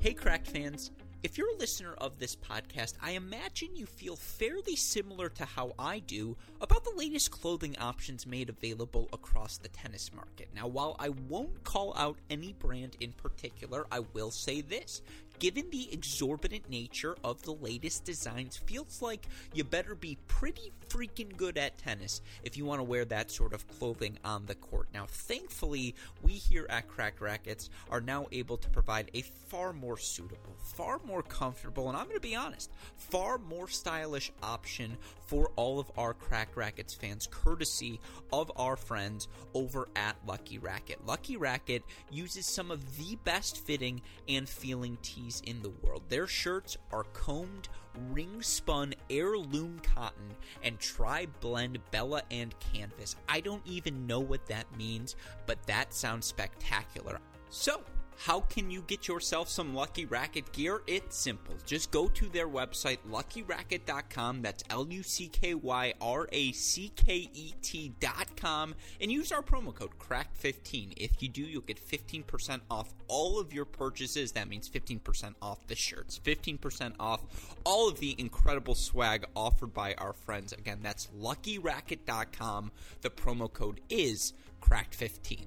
Hey, Cracked fans. If you're a listener of this podcast, I imagine you feel fairly similar to how I do about the latest clothing options made available across the tennis market. Now, while I won't call out any brand in particular, I will say this. Given the exorbitant nature of the latest designs, feels like you better be pretty freaking good at tennis if you want to wear that sort of clothing on the court. Now, thankfully, we here at Cracked Racquets are now able to provide a far more suitable, far more comfortable, and I'm going to be honest, far more stylish option for all of our Cracked Racquets fans, courtesy of our friends over at Lucky Racket. Lucky Racket uses some of the best fitting and feeling tees in the world. Their shirts are combed, ring spun heirloom cotton and tri blend Bella and canvas. I don't even know what that means, but that sounds spectacular. So, how can you get yourself some Lucky Racket gear? It's simple. Just go to their website, luckyracket.com. That's L U C K Y R A C K E T.com. And use our promo code CRACK15. If you do, you'll get 15% off all of your purchases. That means 15% off the shirts, 15% off all of the incredible swag offered by our friends. Again, that's luckyracket.com. The promo code is cracked 15.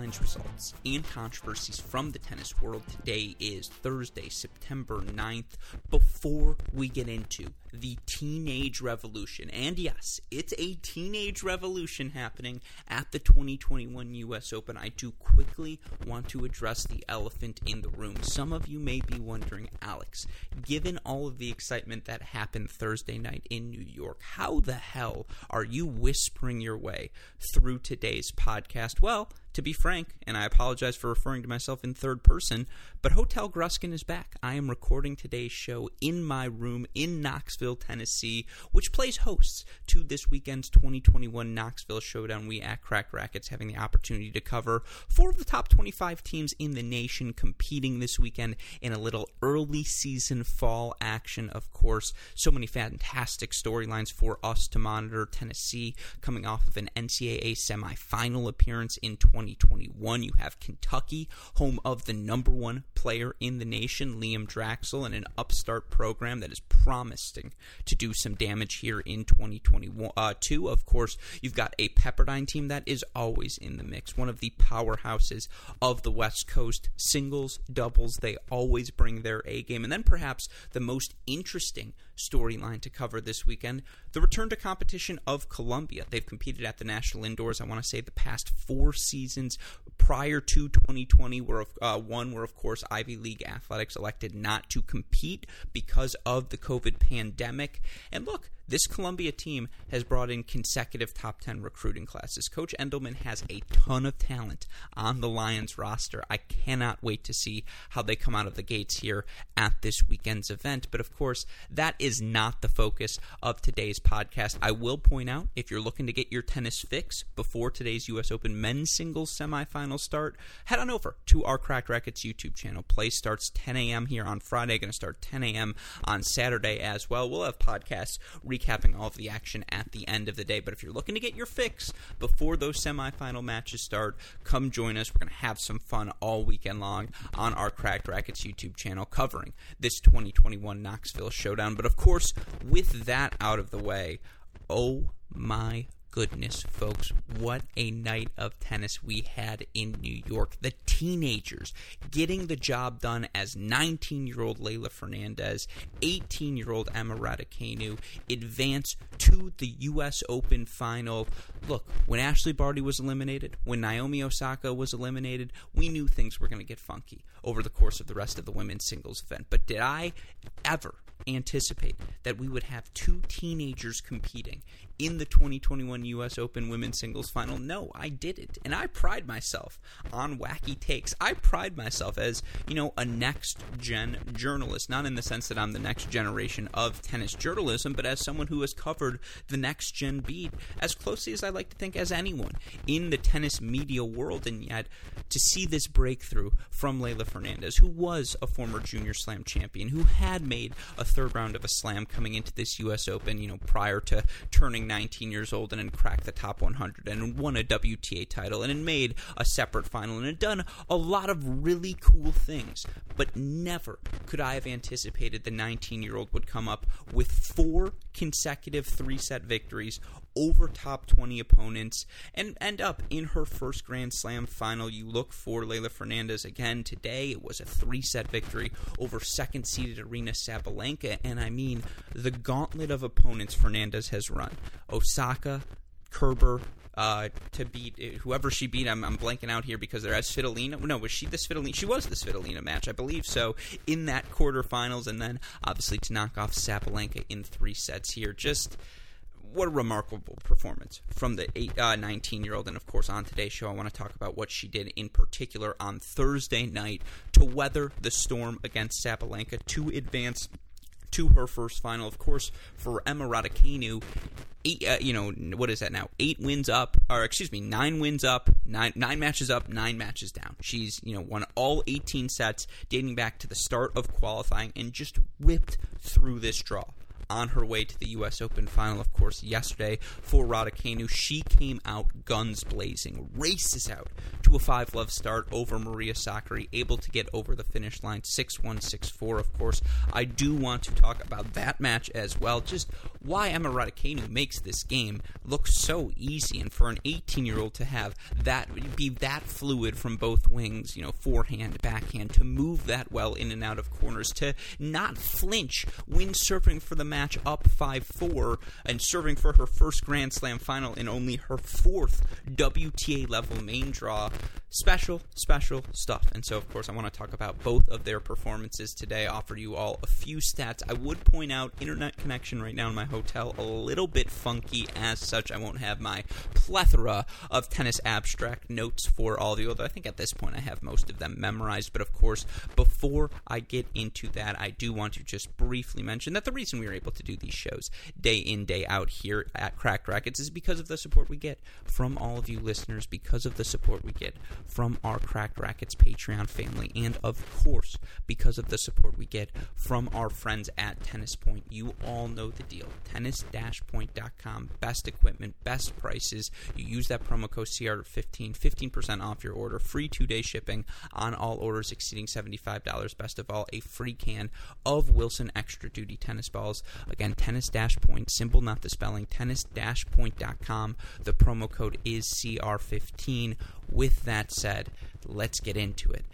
Results, and controversies from the tennis world. Today is Thursday, September 9th. Before we get into the teenage revolution, and yes, it's a teenage revolution happening at the 2021 US Open, I do quickly want to address the elephant in the room. Some of you may be wondering, Alex, given all of the excitement that happened Thursday night in New York, how the hell are you whispering your way through today's podcast? Well, to be frank, and I apologize for referring to myself in third person, but Hotel Gruskin is back. I am recording today's show in my room in Knoxville, Tennessee, which plays hosts to this weekend's 2021 Knoxville Showdown. We at Cracked Racquets having the opportunity to cover four of the top 25 teams in the nation competing this weekend in a little early season fall action, of course. So many fantastic storylines for us to monitor. Tennessee coming off of an NCAA semifinal appearance in 2021. You have Kentucky, home of the number one player in the nation, Liam Draxl, and an upstart program that is promising to do some damage here in 2021. Uh, two, of course, you've got a Pepperdine team that is always in the mix, one of the powerhouses of the West Coast. Singles, doubles, they always bring their A game. And then perhaps the most interesting storyline to cover this weekend the return to competition of Columbia. They've competed at the National Indoors, I want to say, the past four seasons prior to 2020, where uh, one where, of course, Ivy League athletics elected not to compete because of the COVID pandemic. And look, this Columbia team has brought in consecutive top 10 recruiting classes. Coach Endelman has a ton of talent on the Lions roster. I cannot wait to see how they come out of the gates here at this weekend's event. But of course, that is not the focus of today's podcast. I will point out if you're looking to get your tennis fix before today's U.S. Open men's singles semifinal start, head on over to our Cracked Racquets YouTube channel. Play starts 10 a.m. here on Friday, going to start 10 a.m. on Saturday as well. We'll have podcasts recapping all of the action at the end of the day. But if you're looking to get your fix before those semifinal matches start, come join us. We're going to have some fun all weekend long on our Cracked Racquets YouTube channel covering this 2021 Knoxville Showdown. But of course, with that out of the way, oh my goodness, folks, what a night of tennis we had in New York. The teenagers getting the job done as 19 year old Leylah Fernandez, 18 year old Emma Raducanu advance to the U.S. Open final. Look, when Ashley Barty was eliminated, when Naomi Osaka was eliminated, we knew things were going to get funky over the course of the rest of the women's singles event. But did I ever anticipate that we would have two teenagers competing in the 2021 US Open women's singles final? No, I didn't. And I pride myself on wacky takes. I pride myself as, you know, a next gen journalist, not in the sense that I'm the next generation of tennis journalism, but as someone who has covered the next gen beat as closely as I like to think as anyone in the tennis media world. And yet, to see this breakthrough from Leylah Fernandez, who was a former junior slam champion, who had made a third round of a slam coming into this US Open, you know, prior to turning 19 years old and had cracked the top 100 and won a WTA title and had made a separate final and had done a lot of really cool things. But never could I have anticipated the 19 year old would come up with four consecutive three set victories over top 20 opponents and end up in her first Grand Slam final. You look for Leylah Fernandez again today. It was a three set victory over second seeded Aryna Sabalenka. And I mean, the gauntlet of opponents Fernandez has run Osaka, Kerber, uh, to beat uh, whoever she beat. I'm, I'm blanking out here because they're as Svitolina. No, was she the Svitolina? She was the Svitolina match, I believe so, in that quarterfinals, and then obviously to knock off Sabalenka in three sets here. Just what a remarkable performance from the 19 uh, year old. And of course, on today's show, I want to talk about what she did in particular on Thursday night to weather the storm against Sabalenka to advance to her first final. Of course, for Emma Raducanu, eight, uh, you know, what is that now? Eight wins up, or excuse me, nine wins up, nine nine matches up, nine matches down. She's you know won all 18 sets dating back to the start of qualifying and just ripped through this draw on her way to the U.S. Open final, of course, yesterday for Raducanu. She came out guns blazing, races out to a 5 love start over Maria Sakkari, able to get over the finish line 6 1 6 4, of course. I do want to talk about that match as well, just why Emma Raducanu makes this game look so easy, and for an 18 year old to have that be that fluid from both wings, you know, forehand, backhand, to move that well in and out of corners, to not flinch when serving for the match match up 5 4 and serving for her first Grand Slam final in only her fourth WTA level main draw. Special, special stuff. And so, of course, I want to talk about both of their performances today, offer you all a few stats. I would point out internet connection right now in my hotel a little bit funky. As such, I won't have my plethora of tennis abstract notes for all of you, although I think at this point I have most of them memorized. But of course, before I get into that, I do want to just briefly mention that the reason we were able to do these shows day in, day out here at Cracked Racquets is because of the support we get from all of you listeners, because of the support we get from our Cracked Racquets Patreon family, and of course, because of the support we get from our friends at Tennis Point. You all know the deal. Tennis-point.com, best equipment, best prices. You use that promo code CR15, 15% off your order, free two-day shipping on all orders exceeding $75. Best of all, a free can of Wilson Extra Duty tennis balls. Again, tennis dash point, simple, not the spelling, tennis dash point.com. The promo code is CR15. With that said, let's get into it.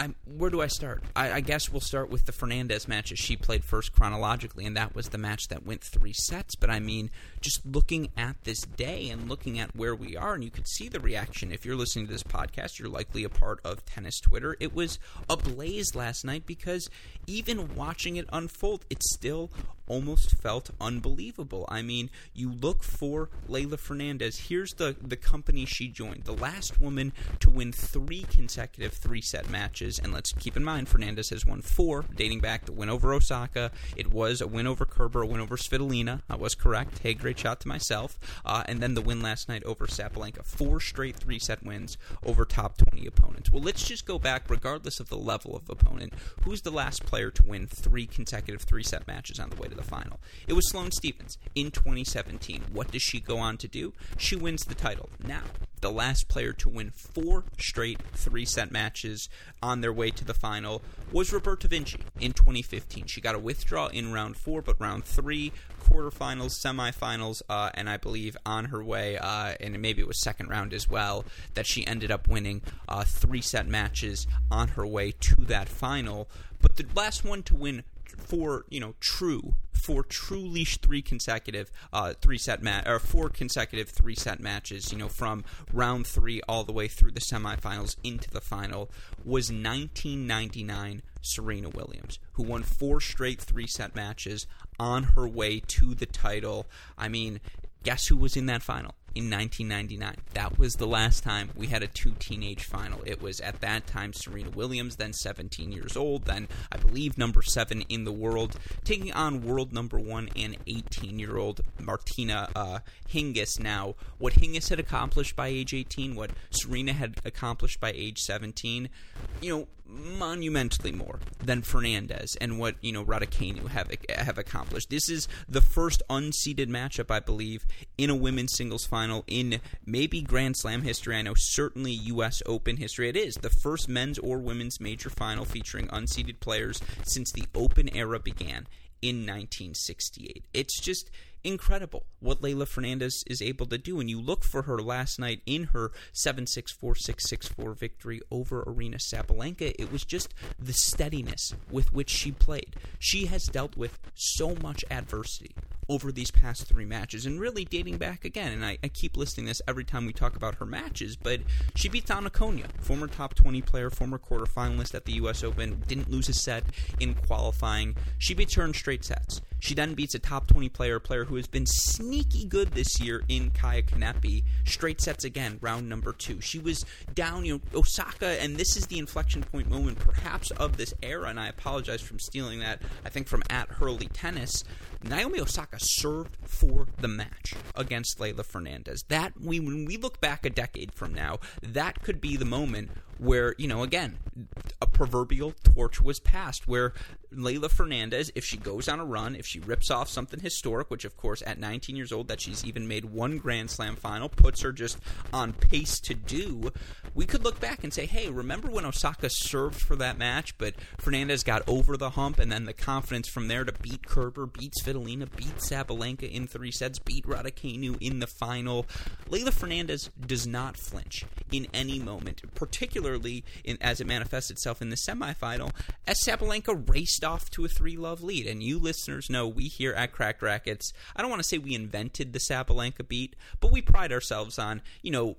I'm, where do I start? I, I, guess we'll start with the Fernandez match as she played first chronologically, and that was the match that went three sets. But I mean, just looking at this day and looking at where we are, and you could see the reaction. If you're listening to this podcast, you're likely a part of tennis Twitter. It was ablaze last night because even watching it unfold, it still almost felt unbelievable. I mean, you look for Leylah Fernandez. Here's the, the company she joined. The last woman to win three consecutive three set matches. And let's keep in mind, Fernandez has won four, dating back the win over Osaka. It was a win over Kerber, a win over Svitolina. I was correct. Hey, great shot to myself. Uh, and then the win last night over Sabalenka. Four straight three set wins over top 20 opponents. Well, let's just go back, regardless of the level of opponent. Who's the last player to win three consecutive three set matches on the way to the final. It was Sloane Stevens in 2017. What does she go on to do? She wins the title. Now, the last player to win four straight three set matches on their way to the final was Roberta Vinci in 2015. She got a withdrawal in round four, but round three, quarterfinals, semifinals, uh, and I believe on her way, uh, and maybe it was second round as well, that she ended up winning uh, three set matches on her way to that final. But the last one to win for you know true for truly three consecutive uh, three set match or four consecutive three set matches. You know, from round three all the way through the semifinals into the final was 1999 Serena Williams, who won four straight three set matches on her way to the title. I mean, guess who was in that final? In 1999. That was the last time we had a two teenage final. It was at that time Serena Williams, then 17 years old, then I believe number seven in the world, taking on world number one and 18 year old Martina uh, Hingis. Now, what Hingis had accomplished by age 18, what Serena had accomplished by age 17, you know, monumentally more than Fernandez and what you know Raducanu have have accomplished. This is the first unseeded matchup, I believe, in a women's singles final in maybe Grand Slam history. I know certainly U.S. Open history. It is the first men's or women's major final featuring unseeded players since the Open era began in 1968. It's just incredible what Leylah Fernandez is able to do. And you look for her last night in her 7 6 4 6 6 4 victory over Aryna Sabalenka. It was just the steadiness with which she played. She has dealt with so much adversity over these past three matches, and really dating back again. And I, I, keep listing this every time we talk about her matches, but she beat Ana Konjuh, former top 20 player, former quarterfinalist at the U.S. Open, didn't lose a set in qualifying. She beats her in straight sets. She then beats a top 20 player, a player who has been sneaky good this year in Kaia Kanepi. Straight sets again, round number two. She was down, you know, Osaka, and this is the inflection point moment perhaps of this era, and I apologize for stealing that, I think, from at Hurley Tennis. Naomi Osaka served for the match against Leylah Fernandez. That we when we look back a decade from now, that could be the moment where, you know, again, a proverbial torch was passed where Leylah Fernandez, if she goes on a run, if she rips off something historic, which of course at 19 years old that she's even made one Grand Slam final puts her just on pace to do, we could look back and say, hey, remember when Osaka served for that match, but Fernandez got over the hump and then the confidence from there to beat Kerber, beat Svitolina, beat Sabalenka in three sets, beat Raducanu in the final. Leylah Fernandez does not flinch in any moment, particularly in, as it manifests itself in the semifinal, as Sabalenka raced off to a three love lead. And you listeners know we here at Cracked Racquets, I don't want to say we invented the Sabalenka beat, but we pride ourselves on, you know,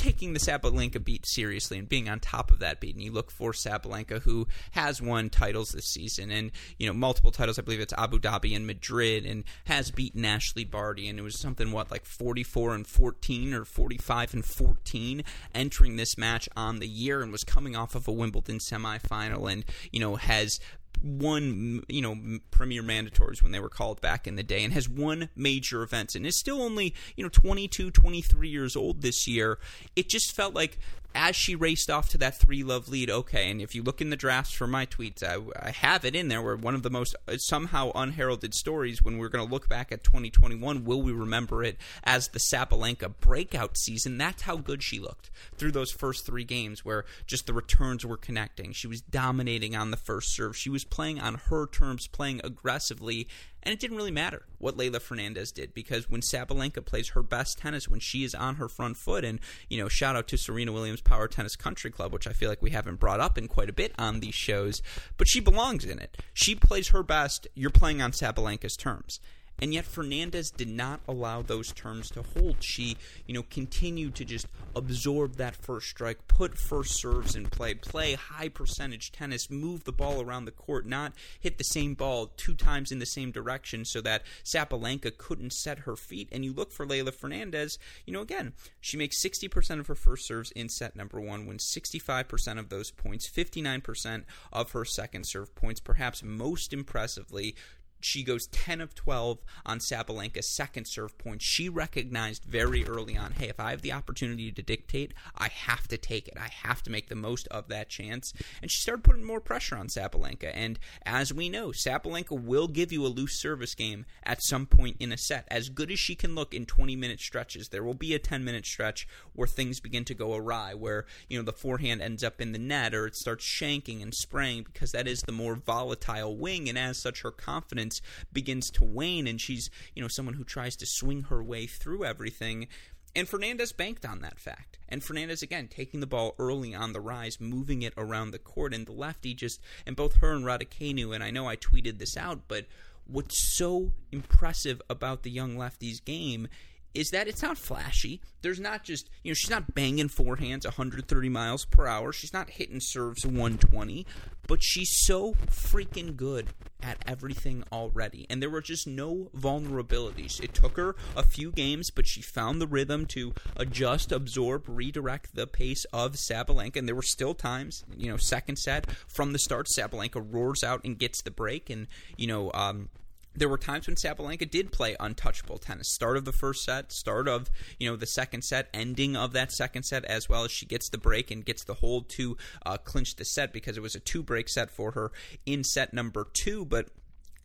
taking the Sabalenka beat seriously and being on top of that beat. And you look for Sabalenka, who has won titles this season and, you know, multiple titles. I believe it's Abu Dhabi and Madrid and has beaten Ashley Barty. And it was something, what, like 44 and 14 or 45 and 14 entering this match on the year and was coming off of a Wimbledon semifinal and, you know, has won, you know, premier mandatories when they were called back in the day and has won major events and is still only, you know, 22, 23 years old this year. It just felt like as she raced off to that three love lead, okay, and if you look in the drafts for my tweets, I, I have it in there where one of the most uh, somehow unheralded stories when we're going to look back at 2021, will we remember it as the Sabalenka breakout season? That's how good she looked through those first three games where just the returns were connecting. She was dominating on the first serve. She was playing on her terms, playing aggressively, and it didn't really matter what Leylah Fernandez did because when Sabalenka plays her best tennis, when she is on her front foot, and, you know, shout out to Serena Williams Power Tennis Country Club, which I feel like we haven't brought up in quite a bit on these shows, but she belongs in it. She plays her best. You're playing on Sabalenka's terms. And yet Fernandez did not allow those terms to hold. She, you know, continued to just absorb that first strike, put first serves in play, play high percentage tennis, move the ball around the court, not hit the same ball two times in the same direction so that Sabalenka couldn't set her feet. And you look for Leylah Fernandez, you know, again, she makes 60% of her first serves in set number one, wins 65% of those points, 59% of her second serve points, perhaps most impressively, she goes 10 of 12 on Sabalenka's second serve point. She recognized very early on, hey, if I have the opportunity to dictate, I have to take it. I have to make the most of that chance. And she started putting more pressure on Sabalenka. And as we know, Sabalenka will give you a loose service game at some point in a set. As good as she can look in 20 minute stretches, there will be a 10 minute stretch where things begin to go awry, where, you know, the forehand ends up in the net or it starts shanking and spraying because that is the more volatile wing. And as such, her confidence confidence begins to wane and she's, you know, someone who tries to swing her way through everything And Fernandez banked on that fact. And Fernandez, again, taking the ball early on the rise, moving it around the court. And the lefty just, and both her and Raducanu, and I know I tweeted this out, but what's so impressive about the young lefty's game is that it's not flashy. There's not just, you know, she's not banging forehands 130 miles per hour. She's not hitting serves 120, but she's so freaking good at everything already. And there were just no vulnerabilities. It took her a few games, but she found the rhythm to adjust, absorb, redirect the pace of Sabalenka. And there were still times, you know, second set from the start, Sabalenka roars out and gets the break. And, you know, um, there were times when Sabalenka did play untouchable tennis. Start of the first set, start of you know the second set, ending of that second set, as well as she gets the break and gets the hold to uh, clinch the set because it was a two break set for her in set number two. But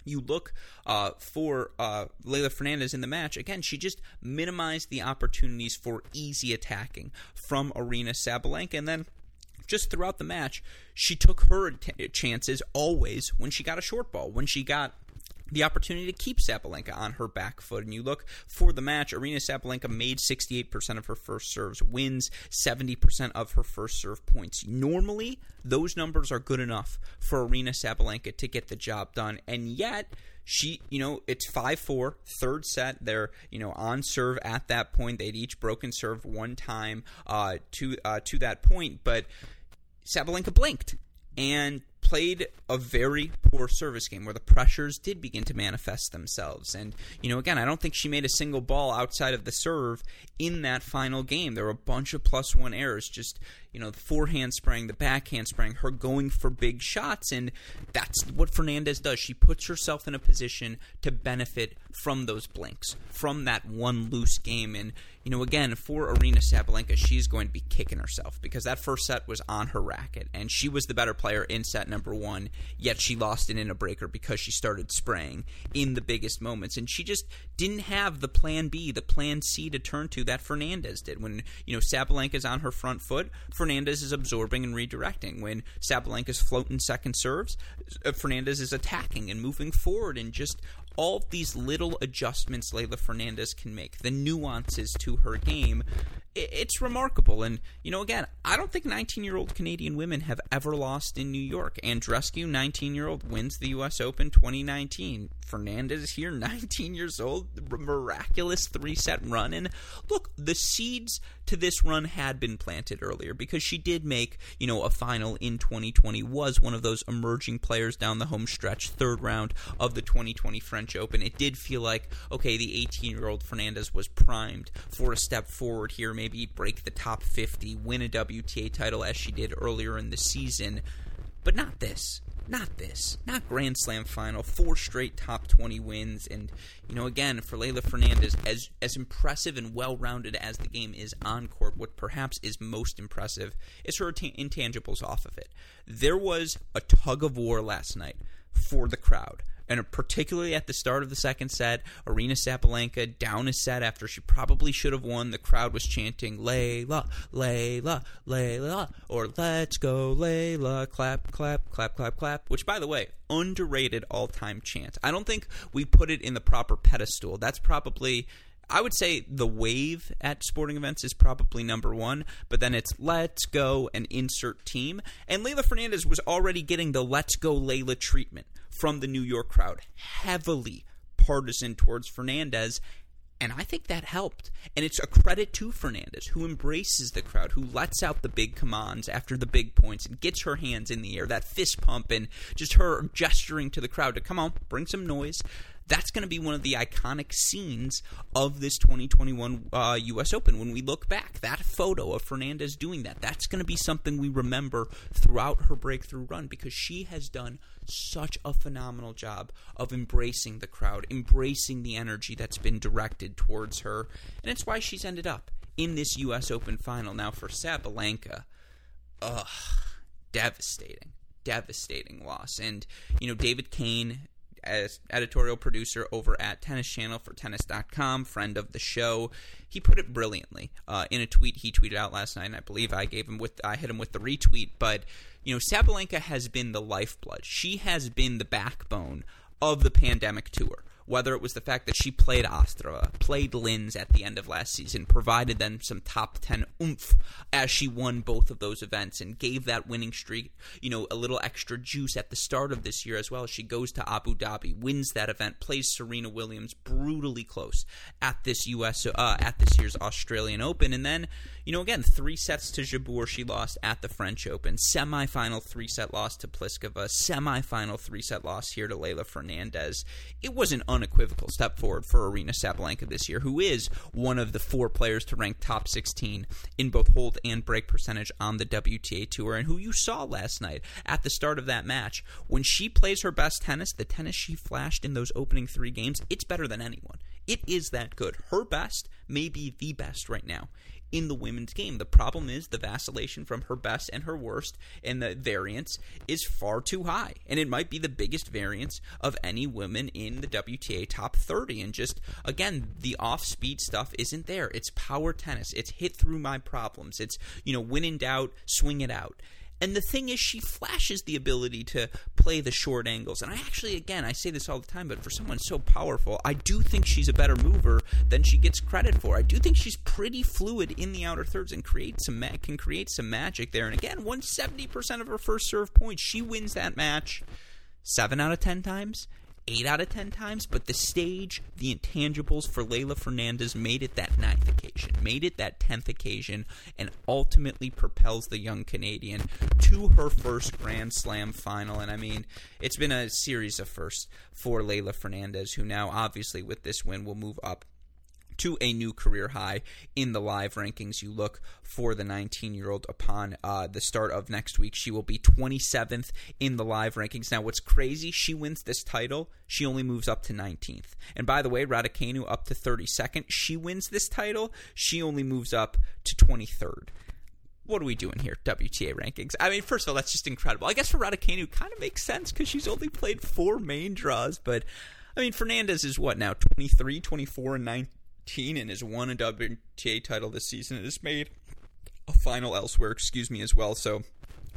you look uh, for uh, Fernandez in the match, again, she just minimized the opportunities for easy attacking from Aryna Sabalenka. And then just throughout the match, she took her t- chances always when she got a short ball, when she got the opportunity to keep Sabalenka on her back foot. And you look for the match, Aryna Sabalenka made 68% of her first serves, wins 70% of her first serve points. Normally, those numbers are good enough for Aryna Sabalenka to get the job done. And yet, she, you know, it's 5 4, third set. They're, you know, on serve at that point. They'd each broken serve one time uh, to, uh, to that point. But Sabalenka blinked and played a very poor service game where the pressures did begin to manifest themselves. And, you know, again, I don't think she made a single ball outside of the serve in that final game. There were a bunch of plus one errors, just, you know, the forehand spraying, the backhand spraying, her going for big shots. And that's what Fernandez does. She puts herself in a position to benefit from those blinks, from that one loose game. And, you know, again, for Aryna Sabalenka, she's going to be kicking herself because that first set was on her racket, and she was the better player in set number one, yet she lost it in a breaker because she started spraying in the biggest moments. And she just didn't have the plan B, the plan C to turn to that Fernandez did. When, you know, Sabalenka's on her front foot, Fernandez is absorbing and redirecting. When Sabalenka's floating second serves, uh, Fernandez is attacking and moving forward and just all these little adjustments Leylah Fernandez can make, the nuances to her game, it's remarkable. And, you know, again, I don't think 19 year old Canadian women have ever lost in New York. Andreescu, 19 year old, wins the U.S. Open 2019. Fernandez here, 19 years old, miraculous three set run. And look, the seeds to this run had been planted earlier because she did make, you know, a final in 2020, was one of those emerging players down the home stretch, third round of the 2020 French Open. It did feel like, okay, the 18 year old Fernandez was primed for a step forward here, maybe break the top 50, win a WTA title as she did earlier in the season. But not this not this, not Grand Slam final, four straight top 20 wins. And, you know, again, for Leylah Fernandez, as, as impressive and well rounded as the game is on court, what perhaps is most impressive is her intangibles off of it. There was a tug of war last night for the crowd and particularly at the start of the second set, Aryna Sabalenka down a set after she probably should have won. The crowd was chanting "Leylah, Leylah, Leylah," or "Let's go, Leylah!" Clap, clap, clap, clap, clap. Which, by the way, underrated all-time chant. I don't think we put it in the proper pedestal. That's probably I would say the wave at sporting events is probably number one, but then it's let's go and insert team. And Leylah Fernandez was already getting the let's go Leylah treatment from the New York crowd, heavily partisan towards Fernandez. And I think that helped. And it's a credit to Fernandez, who embraces the crowd, who lets out the big commands after the big points and gets her hands in the air, that fist pump, and just her gesturing to the crowd to come on, bring some noise that's going to be one of the iconic scenes of this 2021 uh, U.S. Open. When we look back, that photo of Fernandez doing that, that's going to be something we remember throughout her breakthrough run because she has done such a phenomenal job of embracing the crowd, embracing the energy that's been directed towards her, and it's why she's ended up in this U.S. Open final. Now, for Sabalenka, ugh, devastating devastating loss. And, you know, David Kane as editorial producer over at Tennis Channel for Tennis.com, friend of the show. He put it brilliantly uh, in a tweet he tweeted out last night, and I believe I gave him with I hit him with the retweet. But you know, Sabalenka has been the lifeblood. She has been the backbone of the pandemic tour whether it was the fact that she played Ostrava, played Linz at the end of last season, provided them some top 10 oomph as she won both of those events and gave that winning streak, you know, a little extra juice at the start of this year as well. She goes to Abu Dhabi, wins that event, plays Serena Williams brutally close at this US uh, at this year's Australian Open and then, you know, again, 3 sets to Jabeur she lost at the French Open, semifinal 3-set loss to Pliskova, semifinal 3-set loss here to Leylah Fernandez. It was an unequivocal step forward for Aryna Sabalenka this year, who is one of the four players to rank top 16 in both hold and break percentage on the WTA Tour, and who you saw last night at the start of that match. When she plays her best tennis, the tennis she flashed in those opening three games, it's better than anyone. It is that good. Her best may be the best right now in the women's game. The problem is the vacillation from her best and her worst and the variance is far too high. And it might be the biggest variance of any woman in the WTA top 30. And just, again, the off speed stuff isn't there. It's power tennis. It's hit through my problems. It's, you know, when in doubt, swing it out. And the thing is, she flashes the ability to play the short angles. And I actually, again, I say this all the time, but for someone so powerful, I do think she's a better mover than she gets credit for. I do think she's pretty fluid in the outer thirds and create some ma- can create some magic there. And again, 170% of her first serve points, she wins that match seven out of ten times eight out of ten times, but the stage, the intangibles for Leylah Fernandez made it that ninth occasion, made it that tenth occasion, and ultimately propels the young Canadian to her first Grand Slam final. And I mean, it's been a series of firsts for Leylah Fernandez, who now obviously with this win will move up to a new career high in the live rankings. You look for the 19 year old upon uh, the start of next week. She will be 27th in the live rankings. Now, what's crazy, she wins this title, she only moves up to 19th. And by the way, Raducanu up to 32nd. She wins this title, she only moves up to 23rd what are we doing here? WTA rankings. I mean, first of all, that's just incredible. I guess for Raducanu, kind of makes sense because she's only played four main draws. But I mean, Fernandez is what now? 23, 24, and 19 and has won a WTA title this season. And has made a final elsewhere, excuse me, as well. So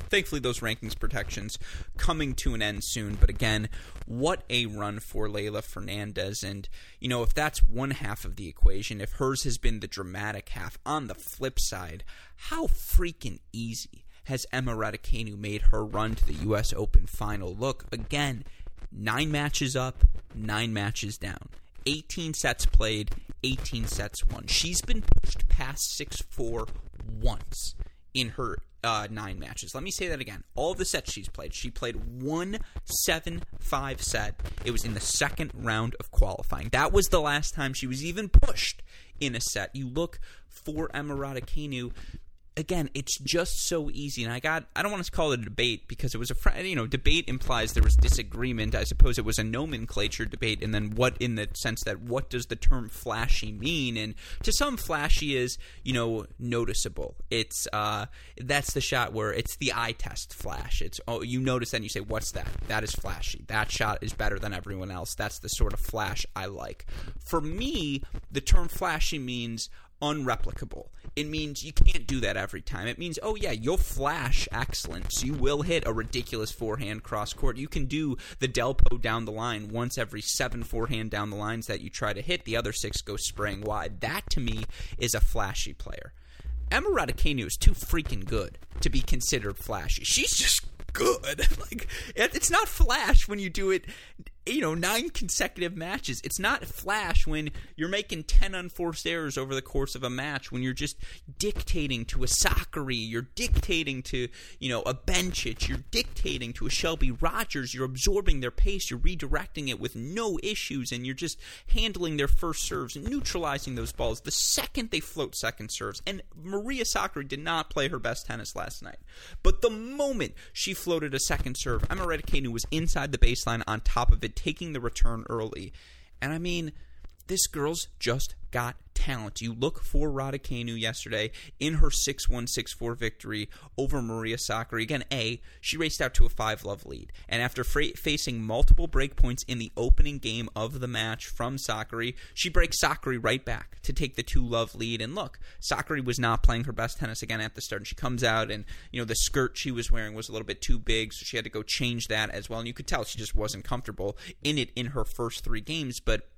thankfully those rankings protections coming to an end soon. But again what a run for Leylah Fernandez. And you know if that's one half of the equation if hers has been the dramatic half on the flip side how freaking easy has Emma Raducanu made her run to the US Open final? Look again 9 matches up 9 matches down 18 sets played, 18 sets won. She's been pushed past 6 4 once in her uh, nine matches. Let me say that again. All the sets she's played, she played one seven five set. It was in the second round of qualifying. That was the last time she was even pushed in a set. You look for Emma Raducanu again, it's just so easy. And I got, I don't want to call it a debate because it was a, you know, debate implies there was disagreement. I suppose it was a nomenclature debate. And then what, in the sense that what does the term flashy mean? And to some, flashy is, you know, noticeable. It's, uh, that's the shot where it's the eye test flash. It's, oh, you notice that and you say, what's that? That is flashy. That shot is better than everyone else. That's the sort of flash I like. For me, the term flashy means, unreplicable. It means you can't do that every time. It means, oh yeah, you'll flash excellence. You will hit a ridiculous forehand cross court. You can do the Delpo down the line once every seven forehand down the lines that you try to hit. The other six go spraying wide. That to me is a flashy player. Emma Raducanu is too freaking good to be considered flashy. She's just good. like it's not flash when you do it you know, nine consecutive matches. It's not flash when you're making 10 unforced errors over the course of a match, when you're just dictating to a Sakkari, you're dictating to, you know, a Bencic, you're dictating to a Shelby Rogers, you're absorbing their pace, you're redirecting it with no issues, and you're just handling their first serves and neutralizing those balls the second they float second serves. And Maria Sakkari did not play her best tennis last night. But the moment she floated a second serve, Emma Raducanu was inside the baseline on top of it taking the return early. And I mean, this girl's just got talent. You look for Raducanu yesterday in her 6-1, 6-4 victory over Maria Sakkari. Again, A, she raced out to a 5-love lead. And after fra- facing multiple break points in the opening game of the match from Sakkari, she breaks Sakkari right back to take the 2-love lead. And look, Sakkari was not playing her best tennis again at the start. And she comes out and, you know, the skirt she was wearing was a little bit too big, so she had to go change that as well. And you could tell she just wasn't comfortable in it in her first three games. But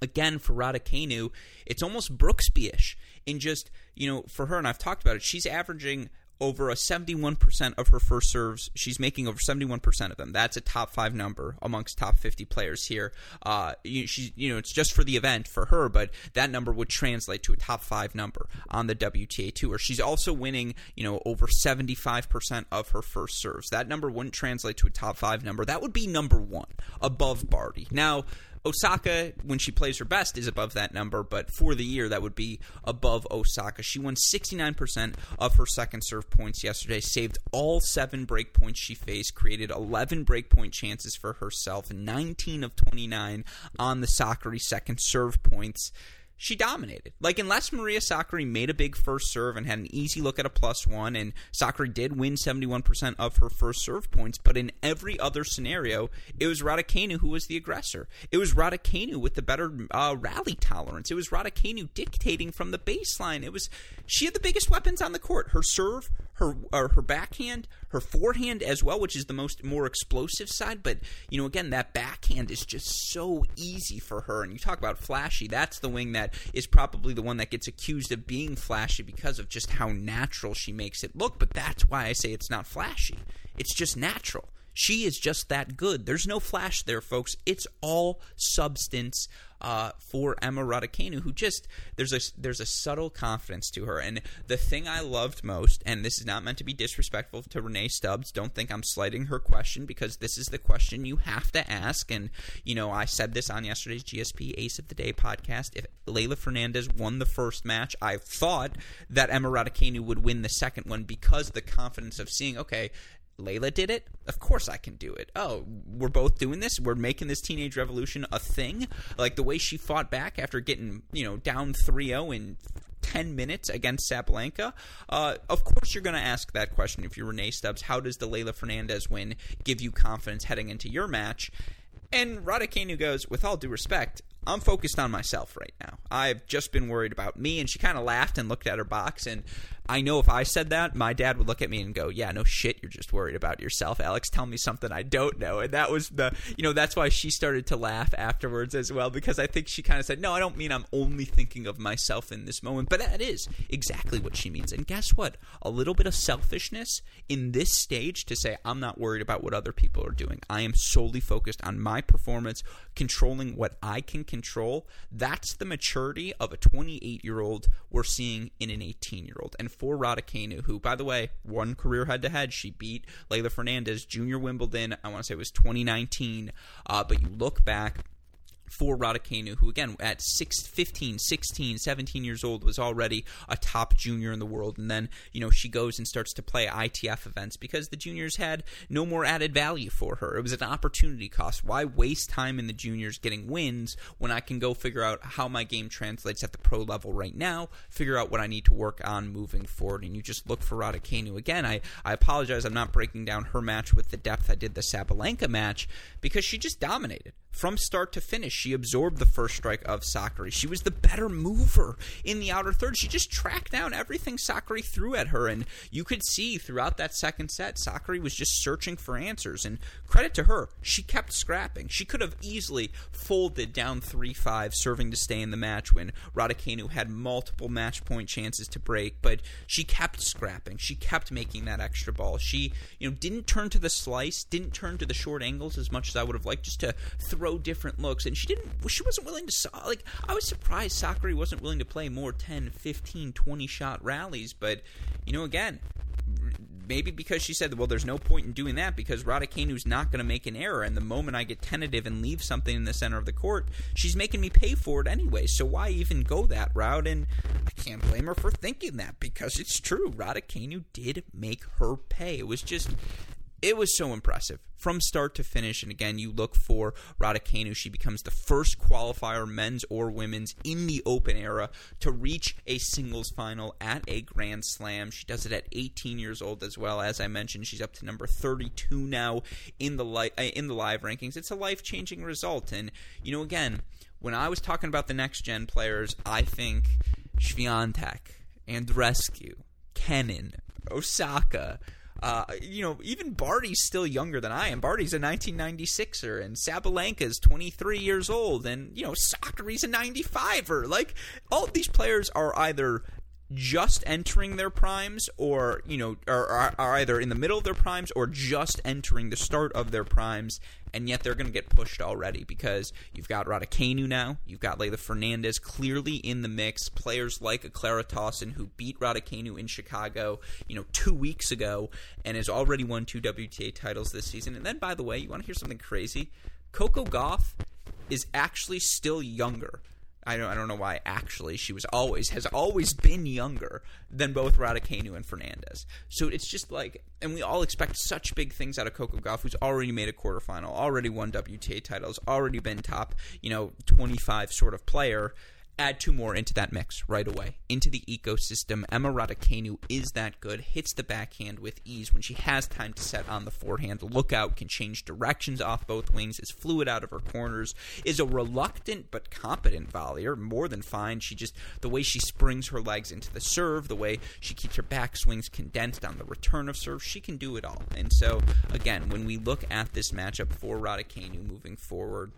again for Raducanu, it's almost Brooksby-ish in just you know for her, and I've talked about it. She's averaging over a 71% of her first serves. She's making over 71% of them. That's a top five number amongst top 50 players here. Uh, you, she, you know, it's just for the event for her, but that number would translate to a top five number on the WTA Tour. She's also winning, you know, over 75% of her first serves. That number wouldn't translate to a top five number. That would be number one above Barty. Now, Osaka, when she plays her best, is above that number, but for the year, that would be above Osaka. She won 69% of her second serve points yesterday, saved all seven break points she faced, created 11 break point chances for herself, 19 of 29 on the Sakkari second serve points she dominated. Like, unless Maria Sakkari made a big first serve and had an easy look at a plus one, and Sakkari did win 71% of her first serve points, but in every other scenario, it was Raducanu who was the aggressor. It was Raducanu with the better uh, rally tolerance. It was Raducanu dictating from the baseline. It was she had the biggest weapons on the court. Her serve, her uh, her backhand, her forehand as well, which is the most more explosive side. But you know, again, that backhand is just so easy for her. And you talk about flashy. That's the wing that is probably the one that gets accused of being flashy because of just how natural she makes it look. But that's why I say it's not flashy. It's just natural. She is just that good. There's no flash there, folks. It's all substance uh, for Emma Raducanu, who just there's a there's a subtle confidence to her. And the thing I loved most, and this is not meant to be disrespectful to Rennae Stubbs. Don't think I'm slighting her question because this is the question you have to ask. And you know, I said this on yesterday's GSP Ace of the Day podcast. If Leylah Fernandez won the first match, I thought that Emma Raducanu would win the second one because the confidence of seeing, okay, Leylah did it. Of course I can do it. Oh, we're both doing this. We're making this teenage revolution a thing. Like the way she fought back after getting, you know, down 3-0 in 10 minutes against Sabalenka. Uh, of course you're going to ask that question if you're Rennae Stubbs. How does the Leylah Fernandez win give you confidence heading into your match? And Raducanu goes, with all due respect, I'm focused on myself right now. I've just been worried about me. And she kind of laughed and looked at her box. And I know if I said that, my dad would look at me and go, Yeah, no shit, you're just worried about yourself. Alex, tell me something I don't know. And that was the, you know, that's why she started to laugh afterwards as well, because I think she kind of said, No, I don't mean I'm only thinking of myself in this moment. But that is exactly what she means. And guess what? A little bit of selfishness in this stage to say, I'm not worried about what other people are doing. I am solely focused on my performance, controlling what I can control. That's the maturity of a 28 year old we're seeing in an 18 year old. And for Raducanu, who, by the way, won career head to head, she beat Leylah Fernandez, Junior Wimbledon, I want to say it was 2019. Uh, but you look back, for Raducanu, who again at 6, 15, 16, 17 years old was already a top junior in the world. And then, you know, she goes and starts to play ITF events because the juniors had no more added value for her. It was an opportunity cost. Why waste time in the juniors getting wins when I can go figure out how my game translates at the pro level right now, figure out what I need to work on moving forward. And you just look for Raducanu. Again, I, I apologize. I'm not breaking down her match with the depth I did the Sabalenka match because she just dominated from start to finish. She absorbed the first strike of Sakkari. She was the better mover in the outer third. She just tracked down everything Sakkari threw at her, and you could see throughout that second set, Sakkari was just searching for answers. And credit to her, she kept scrapping. She could have easily folded down 3 5, serving to stay in the match when Raducanu had multiple match point chances to break, but she kept scrapping. She kept making that extra ball. She, you know, didn't turn to the slice, didn't turn to the short angles as much as I would have liked, just to throw different looks. And she didn't, she wasn't willing to, like, I was surprised Sakkari wasn't willing to play more 10, 15, 20 shot rallies, but, you know, again, maybe because she said, well, there's no point in doing that because Raducanu's not going to make an error. And the moment I get tentative and leave something in the center of the court, she's making me pay for it anyway. So why even go that route? And I can't blame her for thinking that because it's true. Raducanu did make her pay. It was just it was so impressive from start to finish. And again, you look for Raducanu. She becomes the first qualifier, men's or women's, in the Open era to reach a singles final at a Grand Slam. She does it at 18 years old as well. As I mentioned, she's up to number 32 now in the li- uh, in the live rankings. It's a life changing result. And you know, again, when I was talking about the next gen players, I think Swiatek, Andreescu, Kenin, Osaka. Uh, you know, even Barty's still younger than I am. Barty's a 1996er, and Sabalenka's 23 years old, and you know, Sakkari's a 95er. Like all these players are either just entering their primes or you know are, are, either in the middle of their primes or just entering the start of their primes and yet they're going to get pushed already because you've got Raducanu now you've got Leylah Fernandez clearly in the mix players like a Clara Tauson who beat Raducanu in Chicago you know two weeks ago and has already won two WTA titles this season. And then by the way you want to hear something crazy? Coco Gauff is actually still younger I don't I don't know why actually she was always has always been younger than both Raducanu and Fernandez. So it's just like and we all expect such big things out of Coco Gauff who's already made a quarterfinal, already won WTA titles, already been top, you know, 25 sort of player add two more into that mix right away into the ecosystem. Emma Raducanu is that good, hits the backhand with ease when she has time to set on the forehand. Look out, can change directions off both wings, is fluid out of her corners, is a reluctant but competent volleyer, more than fine. She just the way she springs her legs into the serve, the way she keeps her back swings condensed on the return of serve, she can do it all. And so again, when we look at this matchup for Raducanu moving forward,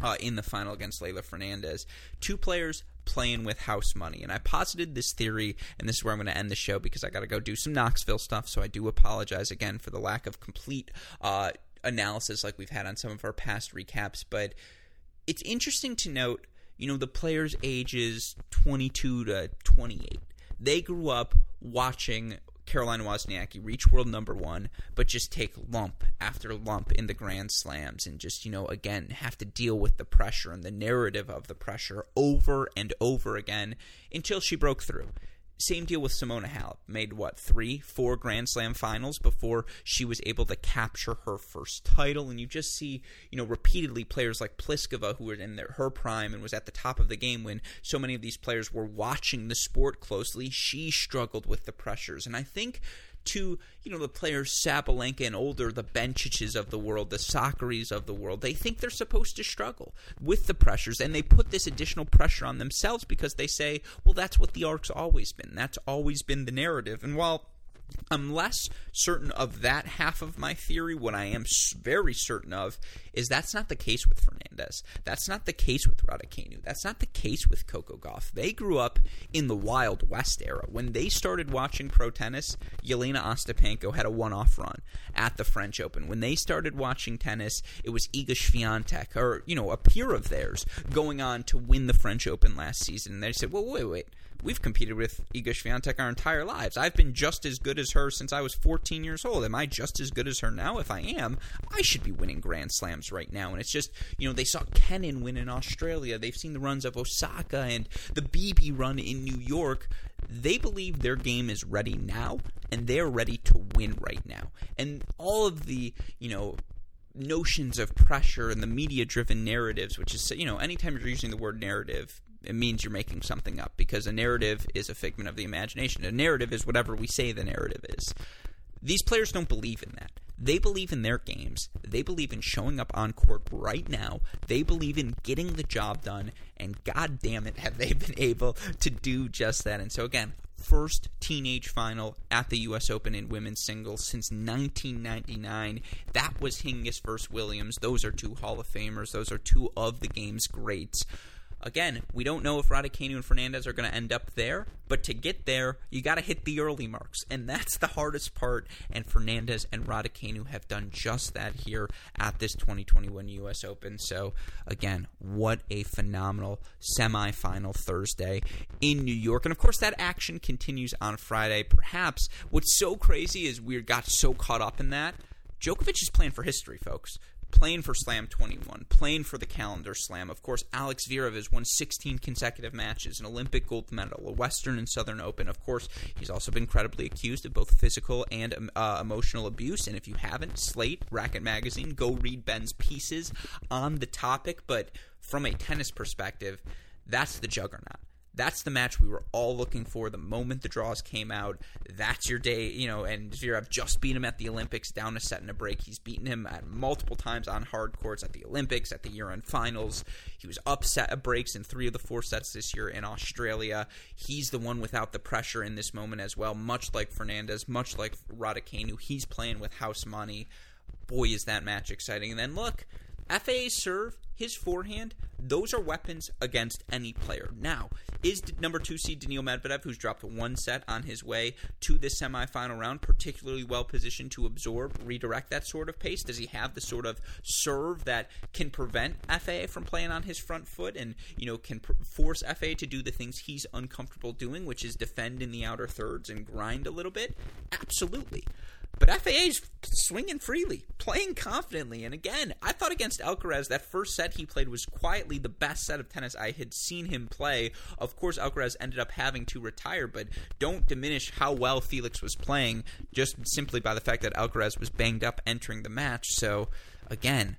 uh, in the final against Leylah Fernandez. Two players playing with house money. And I posited this theory, and this is where I'm going to end the show because I got to go do some Knoxville stuff. So I do apologize again for the lack of complete uh, analysis like we've had on some of our past recaps. But it's interesting to note, you know, the players' ages 22 to 28. They grew up watching Caroline Wozniacki reach world number one, but just take lump after lump in the Grand Slams and just, you know, again, have to deal with the pressure and the narrative of the pressure over and over again until she broke through. Same deal with Simona Halep. Made what three, four Grand Slam finals before she was able to capture her first title. And you just see, you know, repeatedly players like Pliskova, who were in their, her prime and was at the top of the game when so many of these players were watching the sport closely. She struggled with the pressures, and I think to you know the players Sabalenka and older, the Bencics of the world, the Sakkaris of the world. They think they're supposed to struggle with the pressures, and they put this additional pressure on themselves because they say, "Well, that's what the arc's always been. That's always been the narrative." And while I'm less certain of that half of my theory. What I am very certain of is that's not the case with Fernandez. That's not the case with Raducanu. That's not the case with Coco Gauff. They grew up in the Wild West era. When they started watching pro tennis, Jelena Ostapenko had a one-off run at the French Open. When they started watching tennis, it was Iga Swiatek, or you know, a peer of theirs, going on to win the French Open last season. And they said, "Well, wait, wait." We've competed with Iga Swiatek our entire lives. I've been just as good as her since I was 14 years old. Am I just as good as her now? If I am, I should be winning Grand Slams right now. And it's just, you know, they saw Kenin win in Australia. They've seen the runs of Osaka and the Bibi run in New York. They believe their game is ready now, and they're ready to win right now. And all of the, you know, notions of pressure and the media driven narratives, which is, you know, anytime you're using the word narrative, it means you're making something up because a narrative is a figment of the imagination. A narrative is whatever we say the narrative is. These players don't believe in that. They believe in their games. They believe in showing up on court right now. They believe in getting the job done. And god damn it, have they been able to do just that. And so, again, first teenage final at the U.S. Open in women's singles since 1999. That was Hingis versus Williams. Those are two Hall of Famers. Those are two of the game's greats. Again, we don't know if Raducanu and Fernandez are going to end up there, but to get there, you got to hit the early marks, and that's the hardest part. And Fernandez and Raducanu have done just that here at this 2021 U.S. Open. So, again, what a phenomenal semifinal Thursday in New York, and of course that action continues on Friday. Perhaps what's so crazy is we got so caught up in that. Djokovic is playing for history, folks. Playing for Slam 21, playing for the calendar slam. Of course, Alex Zverev has won 16 consecutive matches, an Olympic gold medal, a Western and Southern Open. Of course, he's also been credibly accused of both physical and um, uh, emotional abuse. And if you haven't, Slate, Racquet Magazine, go read Ben's pieces on the topic. But from a tennis perspective, that's the juggernaut. That's the match we were all looking for the moment the draws came out. That's your day, you know. And Zverev just beat him at the Olympics, down a set and a break. He's beaten him at multiple times on hard courts at the Olympics, at the year-end finals. He was upset at breaks in three of the four sets this year in Australia. He's the one without the pressure in this moment as well, much like Fernandez, much like Raducanu. He's playing with house money. Boy, is that match exciting! And then look, FAA serve his forehand, those are weapons against any player. Now, is number two seed Daniil Medvedev, who's dropped one set on his way to this semifinal round, particularly well positioned to absorb, redirect that sort of pace? Does he have the sort of serve that can prevent FAA from playing on his front foot and, you know, can pr- force FAA to do the things he's uncomfortable doing, which is defend in the outer thirds and grind a little bit? Absolutely. But FAA's swinging freely, playing confidently. And again, I thought against Alcaraz, that first set he played was quietly the best set of tennis I had seen him play. Of course, Alcaraz ended up having to retire, but don't diminish how well Felix was playing just simply by the fact that Alcaraz was banged up entering the match. So, again,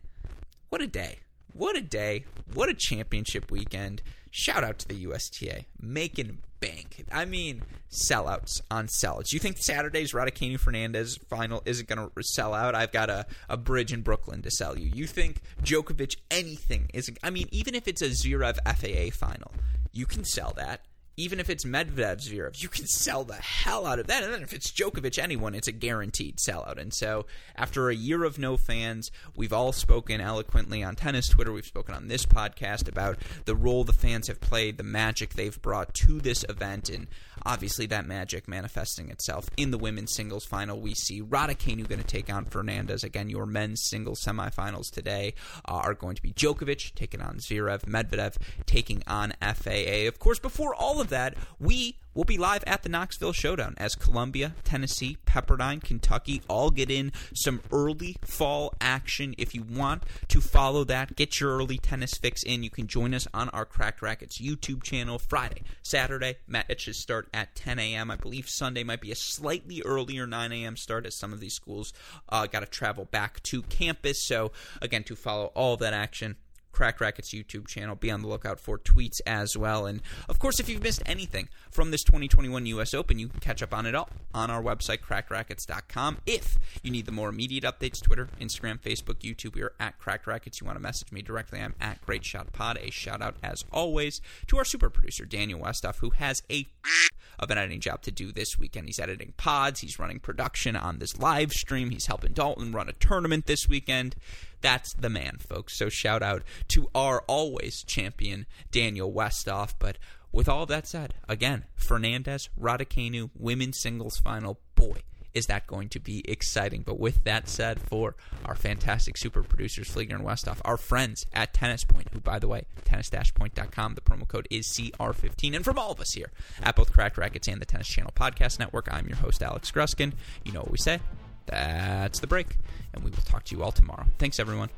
what a day. What a day. What a championship weekend. Shout out to the USTA. Making bank. I mean, sellouts on sellouts. You think Saturday's Raducanu Fernandez final isn't going to sell out? I've got a, a bridge in Brooklyn to sell you. You think Djokovic anything isn't? I mean, even if it's a Zverev FAA final, you can sell that even if it's Medvedev Zverev, you can sell the hell out of that. And then if it's Djokovic, anyone, it's a guaranteed sellout. And so after a year of no fans, we've all spoken eloquently on tennis Twitter. We've spoken on this podcast about the role the fans have played, the magic they've brought to this event, and obviously that magic manifesting itself in the women's singles final. We see Raducanu going to take on Fernandez. Again, your men's singles semifinals today uh, are going to be Djokovic taking on Zverev, Medvedev taking on FAA. Of course, before all of that, we We'll be live at the Knoxville Showdown as Columbia, Tennessee, Pepperdine, Kentucky all get in some early fall action. If you want to follow that, get your early tennis fix in. You can join us on our Cracked Racquets YouTube channel Friday, Saturday. Matches start at 10 a.m. I believe Sunday might be a slightly earlier 9 a.m. start as some of these schools uh, got to travel back to campus. So, again, to follow all that action, Cracked Racquets YouTube channel. Be on the lookout for tweets as well. And of course, if you've missed anything from this 2021 U.S. Open, you can catch up on it all on our website, crackedracquets.com. If you need the more immediate updates, Twitter, Instagram, Facebook, YouTube, we are at Cracked Racquets. You want to message me directly, I'm at Great Shot Pod. A shout out, as always, to our super producer, Daniel Westoff, who has a of an editing job to do this weekend. He's editing pods, he's running production on this live stream, he's helping Dalton run a tournament this weekend. That's the man, folks. So shout out to our always champion, Daniel Westoff. But with all that said, again, Fernandez, Raducanu, women's singles final, boy, is that going to be exciting. But with that said, for our fantastic super producers, Fleeger and Westoff, our friends at Tennis Point, who, by the way, tennis-point.com, the promo code is CR15. And from all of us here at both Cracked Racquets and the Tennis Channel Podcast Network, I'm your host, Alex Gruskin. You know what we say. That's the break, and we will talk to you all tomorrow. Thanks, everyone.